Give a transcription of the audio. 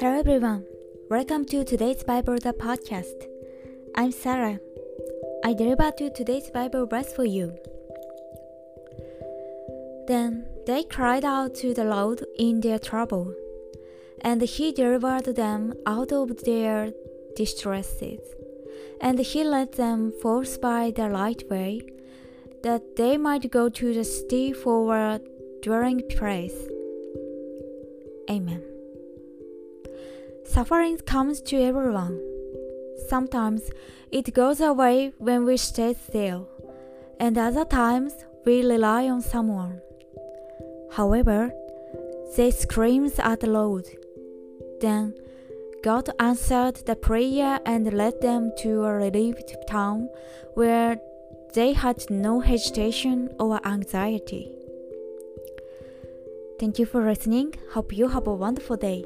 Hello everyone, welcome to today's Bible the podcast. I'm Sarah. I deliver to today's Bible verse for you. Then they cried out to the Lord in their trouble, and he delivered them out of their distresses. And he led them forth by the right way, that they might go to the city for a dwelling place. Amen. Suffering comes to everyone. Sometimes it goes away when we stay still, and other times we rely on someone. However, they screamed at the Lord. Then God answered the prayer and led them to a relieved town where they had no hesitation or anxiety. Thank you for listening. Hope you have a wonderful day.